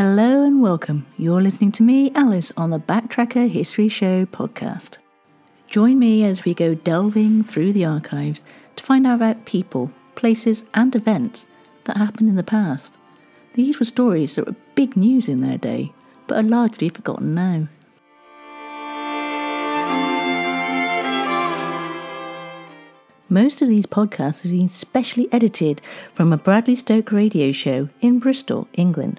Hello and welcome. You're listening to me, Alice, on the Backtracker History Show podcast. Join me as we go delving through the archives to find out about people, places, and events that happened in the past. These were stories that were big news in their day, but are largely forgotten now. Most of these podcasts have been specially edited from a Bradley Stoke radio show in Bristol, England.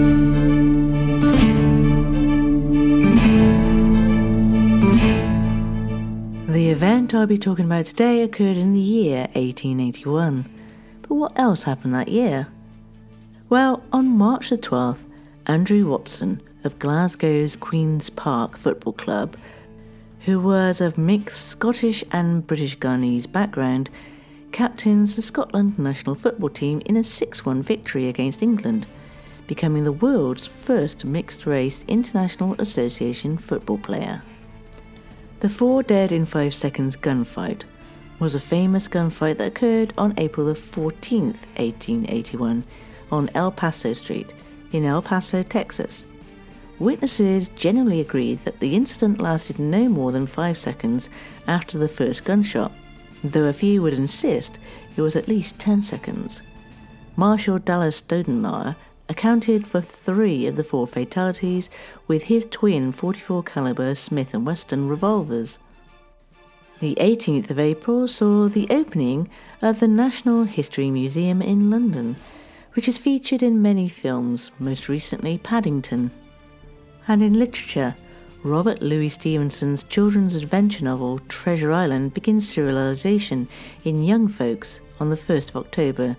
Event I'll be talking about today occurred in the year 1881. But what else happened that year? Well, on March the 12th, Andrew Watson of Glasgow's Queen's Park Football Club, who was of mixed Scottish and British Guyanese background, captains the Scotland national football team in a 6 1 victory against England, becoming the world's first mixed race International Association football player. The four dead in five seconds gunfight was a famous gunfight that occurred on April the 14th, 1881, on El Paso Street in El Paso, Texas. Witnesses generally agreed that the incident lasted no more than five seconds after the first gunshot, though a few would insist it was at least 10 seconds. Marshal Dallas Stoudemire accounted for three of the four fatalities with his twin 44 caliber Smith & Wesson revolvers. The 18th of April saw the opening of the National History Museum in London, which is featured in many films, most recently Paddington. And in literature, Robert Louis Stevenson's children's adventure novel Treasure Island begins serialization in Young Folks on the 1st of October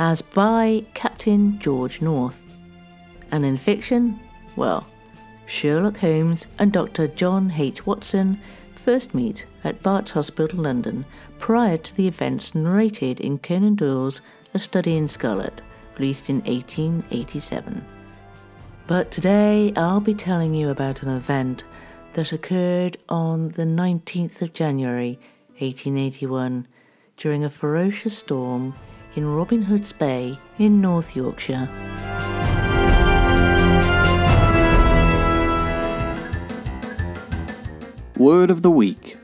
as by Captain George North. And in fiction, well, Sherlock Holmes and Dr. John H. Watson first meet at Bart's Hospital, London, prior to the events narrated in Conan Doyle's A Study in Scarlet, released in 1887. But today I'll be telling you about an event that occurred on the 19th of January 1881 during a ferocious storm in Robin Hood's Bay in North Yorkshire. Word of the week.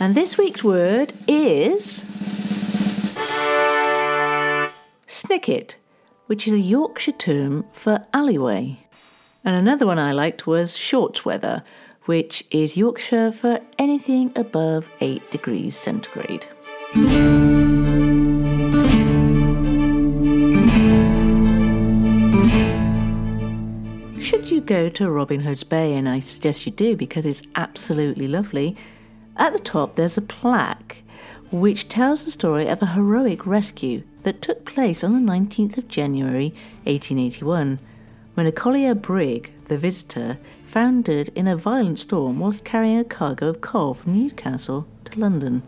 And this week's word is snicket, which is a Yorkshire term for alleyway. And another one I liked was shorts weather, which is Yorkshire for anything above 8 degrees centigrade. Should you go to Robin Hood's Bay, and I suggest you do because it's absolutely lovely, at the top there's a plaque which tells the story of a heroic rescue that took place on the 19th of January 1881 when a collier brig, the Visiter, foundered in a violent storm whilst carrying a cargo of coal from Newcastle to London.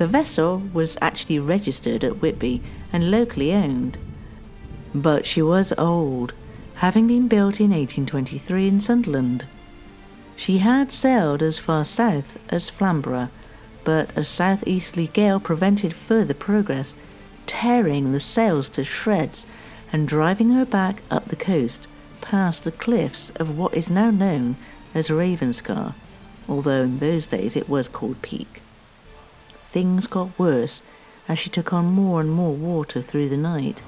The vessel was actually registered at Whitby and locally owned, but she was old, having been built in 1823 in Sunderland. She had sailed as far south as Flamborough, but a southeasterly gale prevented further progress, tearing the sails to shreds and driving her back up the coast past the cliffs of what is now known as Ravenscar, although in those days it was called Peak. Things got worse as she took on more and more water through the night.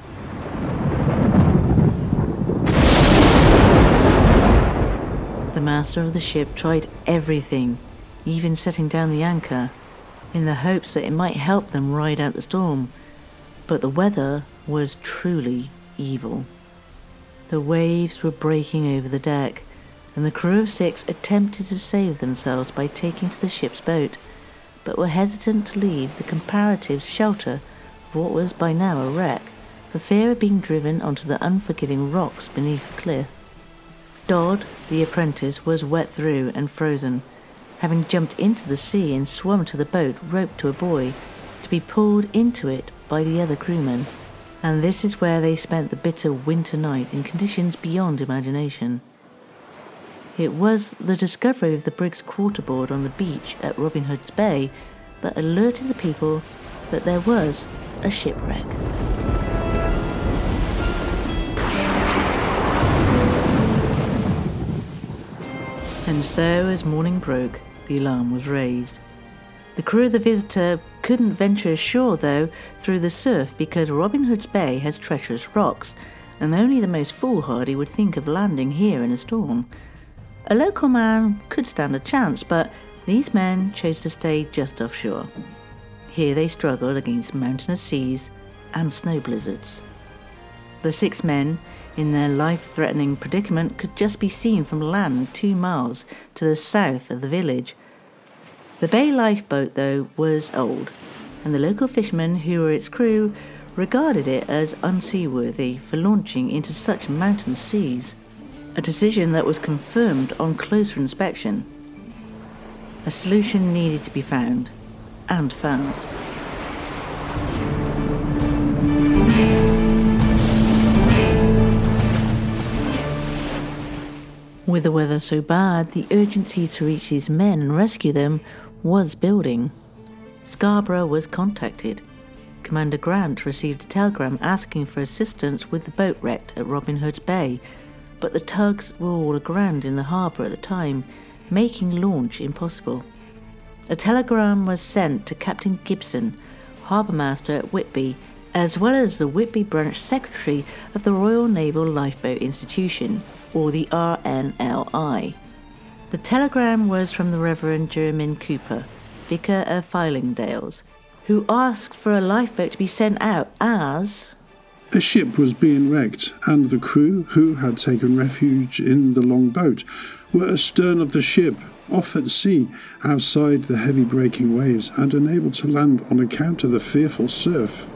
The master of the ship tried everything, even setting down the anchor, in the hopes that it might help them ride out the storm. But the weather was truly evil. The waves were breaking over the deck, and the crew of six attempted to save themselves by taking to the ship's boat, but were hesitant to leave the comparative shelter of what was by now a wreck, for fear of being driven onto the unforgiving rocks beneath the cliff. Dodd, the apprentice, was wet through and frozen, having jumped into the sea and swum to the boat roped to a buoy, to be pulled into it by the other crewmen and this is where they spent the bitter winter night in conditions beyond imagination. It was the discovery of the brig's quarterboard on the beach at Robin Hood's Bay that alerted the people that there was a shipwreck. And so, as morning broke, the alarm was raised. The crew of the Visiter couldn't venture ashore, though, through the surf because Robin Hood's Bay has treacherous rocks, and only the most foolhardy would think of landing here in a storm. A local man could stand a chance, but these men chose to stay just offshore. Here they struggled against mountainous seas and snow blizzards. The six men, in their life threatening predicament, could just be seen from land two miles to the south of the village the bay lifeboat, though, was old, and the local fishermen who were its crew regarded it as unseaworthy for launching into such mountain seas, a decision that was confirmed on closer inspection. A solution needed to be found, and fast. With the weather so bad, the urgency to reach these men and rescue them was building. Scarborough was contacted. Commander Grant received a telegram asking for assistance with the boat wrecked at Robin Hood's Bay, but the tugs were all aground in the harbour at the time, making launch impossible. A telegram was sent to Captain Gibson, harbour master at Whitby, as well as the Whitby branch secretary of the Royal Naval Lifeboat Institution, or the RNLI. The telegram was from the Reverend Jermyn Cooper, vicar of Fylingdales, who asked for a lifeboat to be sent out as. A ship was being wrecked, and the crew, who had taken refuge in the long boat, were astern of the ship, off at sea, outside the heavy breaking waves, and unable to land on account of the fearful surf.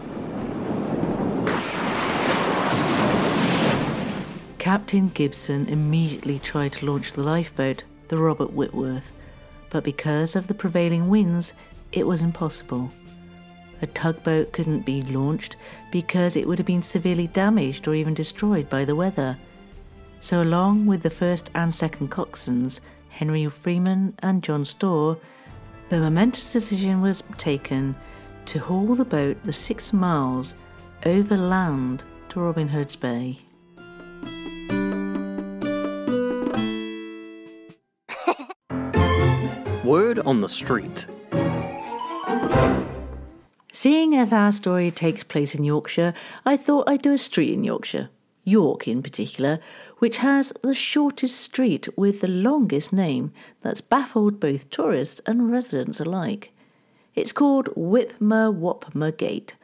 Captain Gibson immediately tried to launch the lifeboat, the Robert Whitworth, but because of the prevailing winds, it was impossible. A tugboat couldn't be launched because it would have been severely damaged or even destroyed by the weather. So, along with the first and second coxswains, Henry Freeman and John Storr, the momentous decision was taken to haul the boat the six miles over land to Robin Hood's Bay. Word on the street. Seeing as our story takes place in Yorkshire, I thought I'd do a street in Yorkshire, York in particular, which has the shortest street with the longest name that's baffled both tourists and residents alike. It's called Whipmer Wopmer Gate,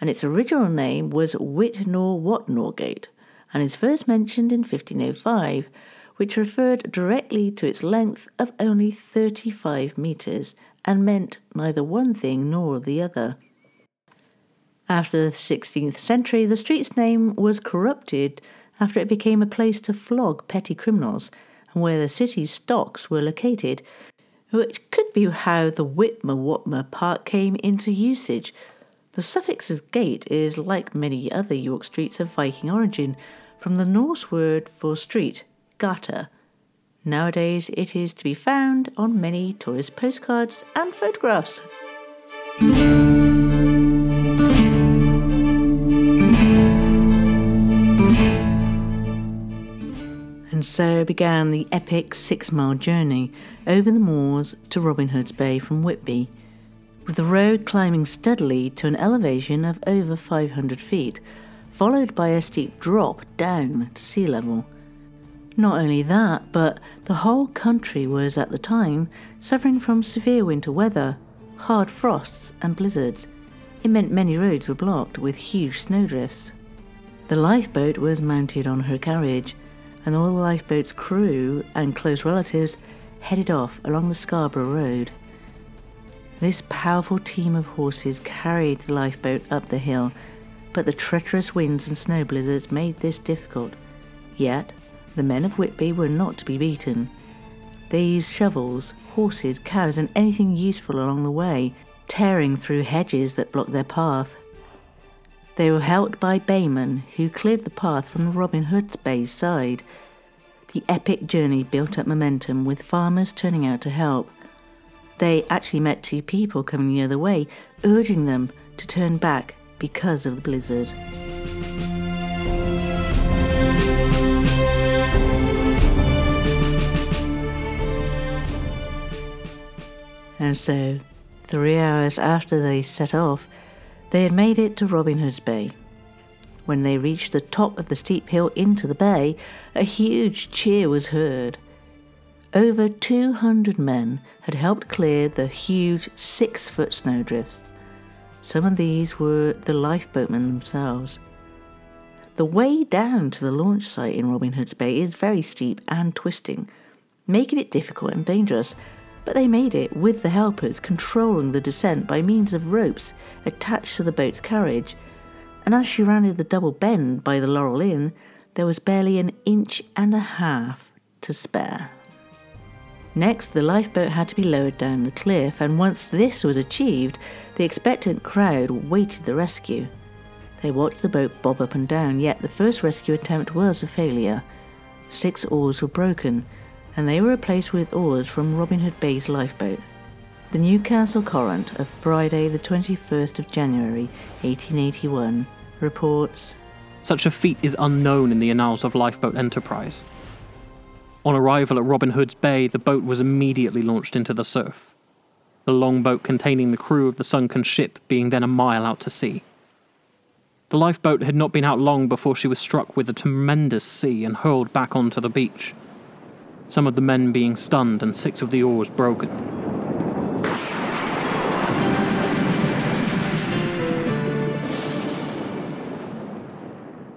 and its original name was Whitnor Watnor Gate, and is first mentioned in 1505 which referred directly to its length of only 35 metres and meant neither one thing nor the other. After the 16th century, the street's name was corrupted after it became a place to flog petty criminals and where the city's stocks were located, which could be how the Whitmer Watmer Park came into usage. The suffix's gate is, like many other York streets, of Viking origin, from the Norse word for street, gata. Nowadays, it is to be found on many tourist postcards and photographs. So began the epic six mile journey over the moors to Robin Hood's Bay from Whitby, with the road climbing steadily to an elevation of over 500 feet, followed by a steep drop down to sea level. Not only that, but the whole country was at the time suffering from severe winter weather, hard frosts, and blizzards. It meant many roads were blocked with huge snowdrifts. The lifeboat was mounted on her carriage, and all the lifeboat's crew and close relatives headed off along the Scarborough Road. This powerful team of horses carried the lifeboat up the hill, but the treacherous winds and snow blizzards made this difficult. Yet, the men of Whitby were not to be beaten. They used shovels, horses, cows, and anything useful along the way, tearing through hedges that blocked their path. They were helped by baymen who cleared the path from the Robin Hood's Bay side. The epic journey built up momentum with farmers turning out to help. They actually met two people coming the other way, urging them to turn back because of the blizzard. And so, three hours after they set off, they had made it to Robin Hood's Bay. When they reached the top of the steep hill into the bay, a huge cheer was heard. Over 200 men had helped clear the huge six foot snowdrifts. Some of these were the lifeboatmen themselves. The way down to the launch site in Robin Hood's Bay is very steep and twisting, making it difficult and dangerous but they made it with the helpers controlling the descent by means of ropes attached to the boat's carriage. And as she rounded the double bend by the Laurel Inn, there was barely an inch and a half to spare. Next, the lifeboat had to be lowered down the cliff, and once this was achieved, the expectant crowd waited the rescue. They watched the boat bob up and down, yet the first rescue attempt was a failure. Six oars were broken, and they were replaced with oars from Robin Hood Bay's lifeboat. The Newcastle Courant of Friday, the 21st of January, 1881, reports Such a feat is unknown in the annals of lifeboat enterprise. On arrival at Robin Hood's Bay, the boat was immediately launched into the surf, the longboat containing the crew of the sunken ship being then a mile out to sea. The lifeboat had not been out long before she was struck with a tremendous sea and hurled back onto the beach some of the men being stunned and six of the oars broken.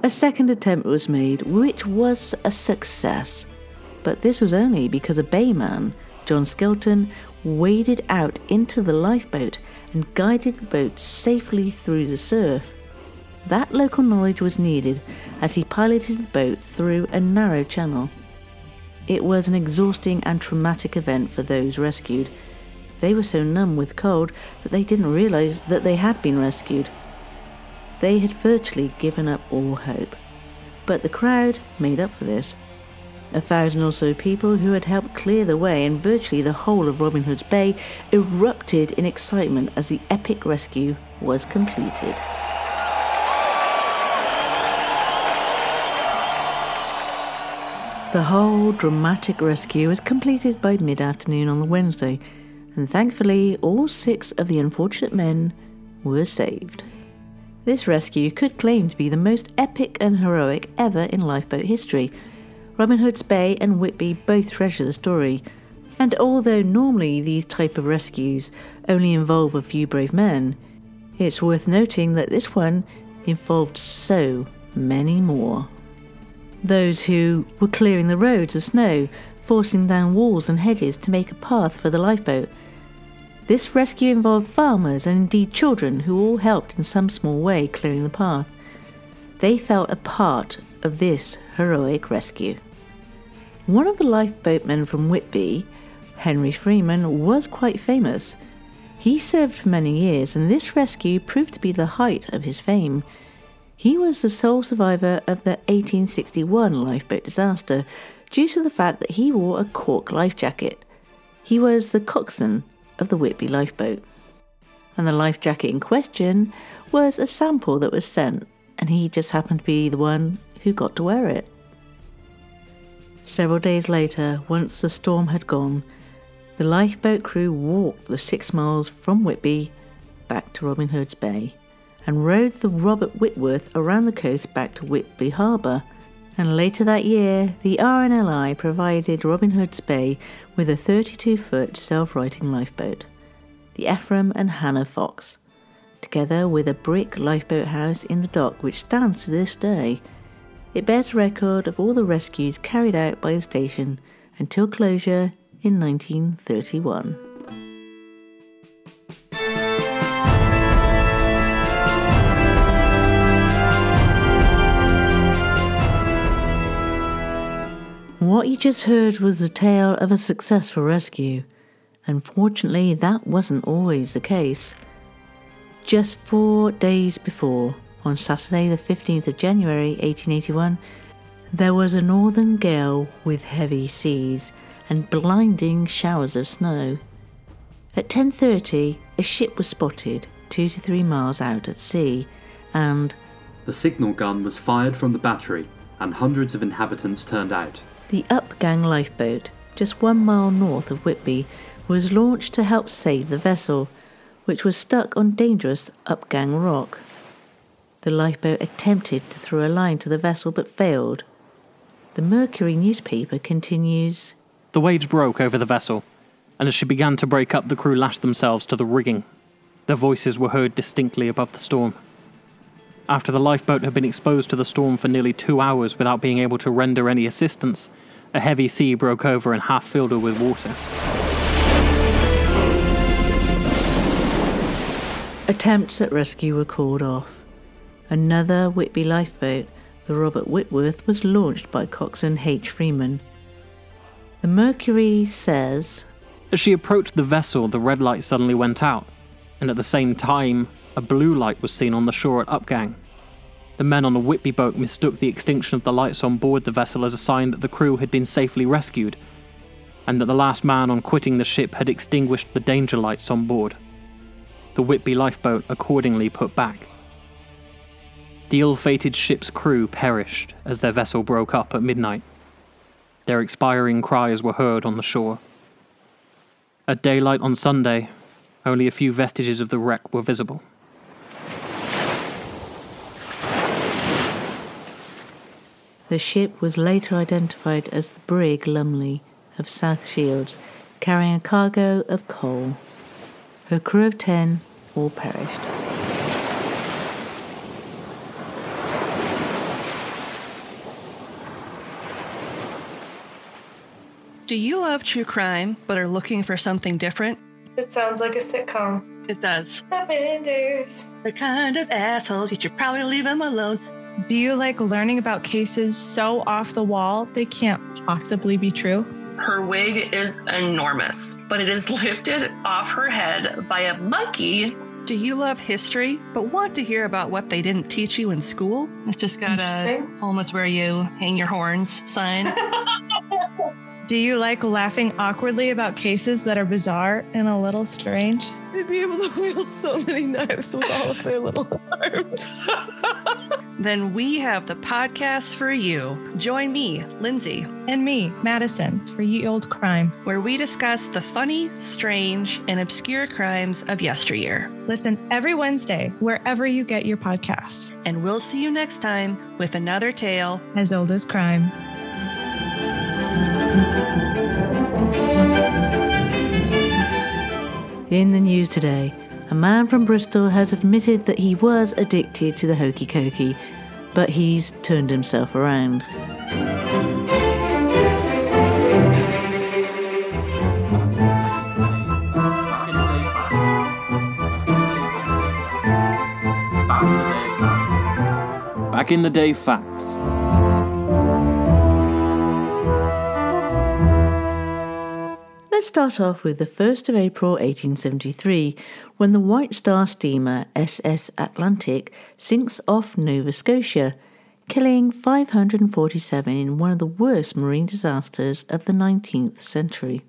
A second attempt was made, which was a success. But this was only because a bayman, John Skelton, waded out into the lifeboat and guided the boat safely through the surf. That local knowledge was needed as he piloted the boat through a narrow channel. It was an exhausting and traumatic event for those rescued. They were so numb with cold that they didn't realize that they had been rescued. They had virtually given up all hope. But the crowd made up for this. A thousand or so people who had helped clear the way, and virtually the whole of Robin Hood's Bay erupted in excitement as the epic rescue was completed. The whole dramatic rescue was completed by mid afternoon on the Wednesday, and thankfully, all six of the unfortunate men were saved. This rescue could claim to be the most epic and heroic ever in lifeboat history. Robin Hood's Bay and Whitby both treasure the story, and although normally these type of rescues only involve a few brave men, it's worth noting that this one involved so many more those who were clearing the roads of snow, forcing down walls and hedges to make a path for the lifeboat. This rescue involved farmers and indeed children who all helped in some small way clearing the path. They felt a part of this heroic rescue. One of the lifeboatmen from Whitby, Henry Freeman, was quite famous. He served for many years, and this rescue proved to be the height of his fame. He was the sole survivor of the 1861 lifeboat disaster due to the fact that he wore a cork life jacket. He was the coxswain of the Whitby lifeboat. And the life jacket in question was a sample that was sent, and he just happened to be the one who got to wear it. Several days later, once the storm had gone, the lifeboat crew walked the six miles from Whitby back to Robin Hood's Bay and rowed the Robert Whitworth around the coast back to Whitby Harbour. And later that year, the RNLI provided Robin Hood's Bay with a 32 foot self righting lifeboat. the Ephraim and Hannah Fox, together with a brick lifeboat house in the dock which stands to this day. It bears record of all the rescues carried out by the station until closure in 1931. Just heard was the tale of a successful rescue. Unfortunately, that wasn't always the case. Just four days before, on Saturday, the 15th of January 1881, there was a northern gale with heavy seas and blinding showers of snow. At 10:30, a ship was spotted 2 to 3 miles out at sea, and The signal gun was fired from the battery, and hundreds of inhabitants turned out. the Upgang lifeboat, just 1 mile north of Whitby, was launched to help save the vessel, which was stuck on dangerous Upgang rock. The lifeboat attempted to throw a line to the vessel but failed. The Mercury newspaper continues The waves broke over the vessel, and as she began to break up, the crew lashed themselves to the rigging. Their voices were heard distinctly above the storm. After the lifeboat had been exposed to the storm for nearly two hours without being able to render any assistance, a heavy sea broke over and half filled her with water. Attempts at rescue were called off. Another Whitby lifeboat, the Robert Whitworth, was launched by coxswain H. Freeman. The Mercury says As she approached the vessel, the red light suddenly went out, and at the same time, a blue light was seen on the shore at Upgang. The men on the Whitby boat mistook the extinction of the lights on board the vessel as a sign that the crew had been safely rescued, and that the last man on quitting the ship had extinguished the danger lights on board. The Whitby lifeboat accordingly put back. The ill fated ship's crew perished as their vessel broke up at midnight. Their expiring cries were heard on the shore. At daylight on Sunday, only a few vestiges of the wreck were visible. The ship was later identified as the brig Lumley of South Shields, carrying a cargo of coal. Her crew of ten all perished. Do you love true crime but are looking for something different? It sounds like a sitcom. It does. The Benders. They're kind of assholes, you should probably leave them alone. Do you like learning about cases so off the wall they can't possibly be true? Her wig is enormous, but it is lifted off her head by a monkey. Do you love history but want to hear about what they didn't teach you in school? It's just got a Interesting. almost where you hang your horns sign. Do you like laughing awkwardly about cases that are bizarre and a little strange? They'd be able to wield so many knives with all of their little arms. Then we have the podcast for you. Join me, Lindsay, And me, Madison, for Ye Olde Crime. where we discuss the funny, strange, and obscure crimes of yesteryear. Listen every Wednesday wherever you get your podcasts. And we'll see you next time with another tale As old as crime. In the news today, a man from Bristol has admitted that he was addicted to the hokey cokey, but he's turned himself around. Back in the day, facts. Let's start off with the 1st of April 1873, when the White Star steamer SS Atlantic sinks off Nova Scotia, killing 547 in one of the worst marine disasters of the 19th century.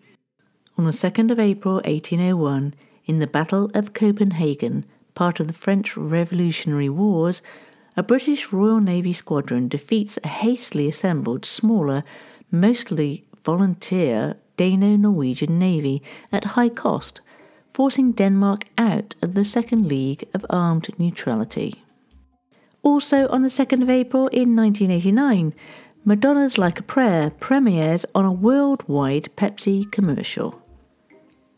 On the 2nd of April 1801, in the Battle of Copenhagen, part of the French Revolutionary Wars, a British Royal Navy squadron defeats a hastily assembled, smaller, mostly volunteer Dano Norwegian Navy at high cost, forcing Denmark out of the Second League of Armed Neutrality. Also on the 2nd of April in 1989, Madonna's Like a Prayer premiered on a worldwide Pepsi commercial.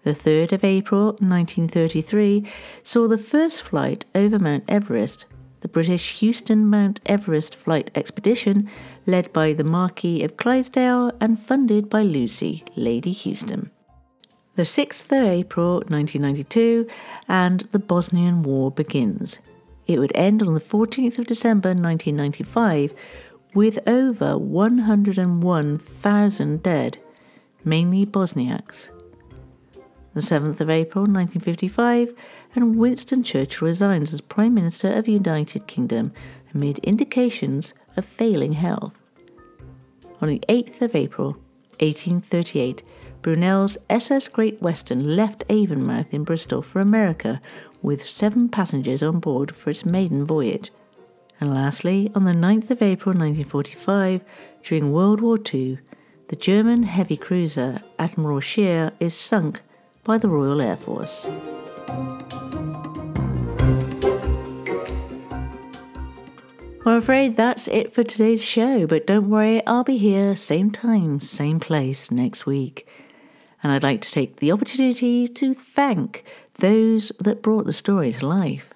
The 3rd of April 1933 saw the first flight over Mount Everest, the British Houston Mount Everest Flight Expedition, led by the Marquis of Clydesdale and funded by Lucy, Lady Houston. The 6th of April 1992, and the Bosnian War begins. It would end on the 14th of December 1995 with over 101,000 dead, mainly Bosniaks the 7th of April 1955, and Winston Churchill resigns as Prime Minister of the United Kingdom amid indications of failing health. On the 8th of April 1838, Brunel's SS Great Western left Avonmouth in Bristol for America with seven passengers on board for its maiden voyage. And lastly, on the 9th of April 1945, during World War II, the German heavy cruiser Admiral Scheer is sunk by the Royal Air Force. I'm afraid that's it for today's show, but don't worry, I'll be here same time, same place next week. And I'd like to take the opportunity to thank those that brought the story to life.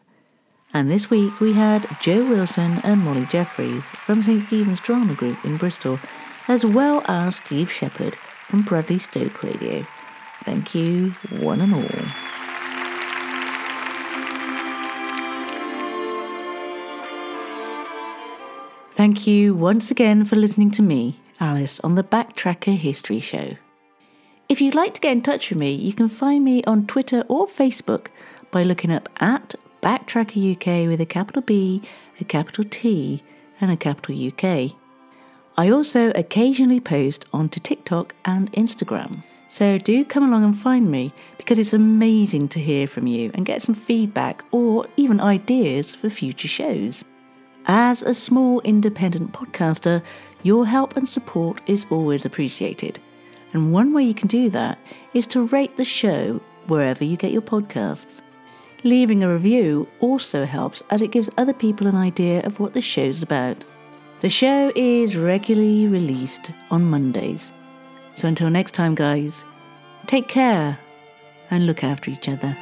And this week we had Joe Wilson and Molly Jeffries from St. Stephen's Drama Group in Bristol, as well as Steve Shepherd from Bradley Stoke Radio. Thank you, one and all. Thank you once again for listening to me, Alice, on the Backtracker History Show. If you'd like to get in touch with me, you can find me on Twitter or Facebook by looking up at Backtracker UK with a capital B, a capital T, and a capital UK. I also occasionally post onto TikTok and Instagram. So do come along and find me because it's amazing to hear from you and get some feedback or even ideas for future shows. As a small independent podcaster, your help and support is always appreciated. And one way you can do that is to rate the show wherever you get your podcasts. Leaving a review also helps as it gives other people an idea of what the show's about. The show is regularly released on Mondays. So until next time, guys, take care and look after each other.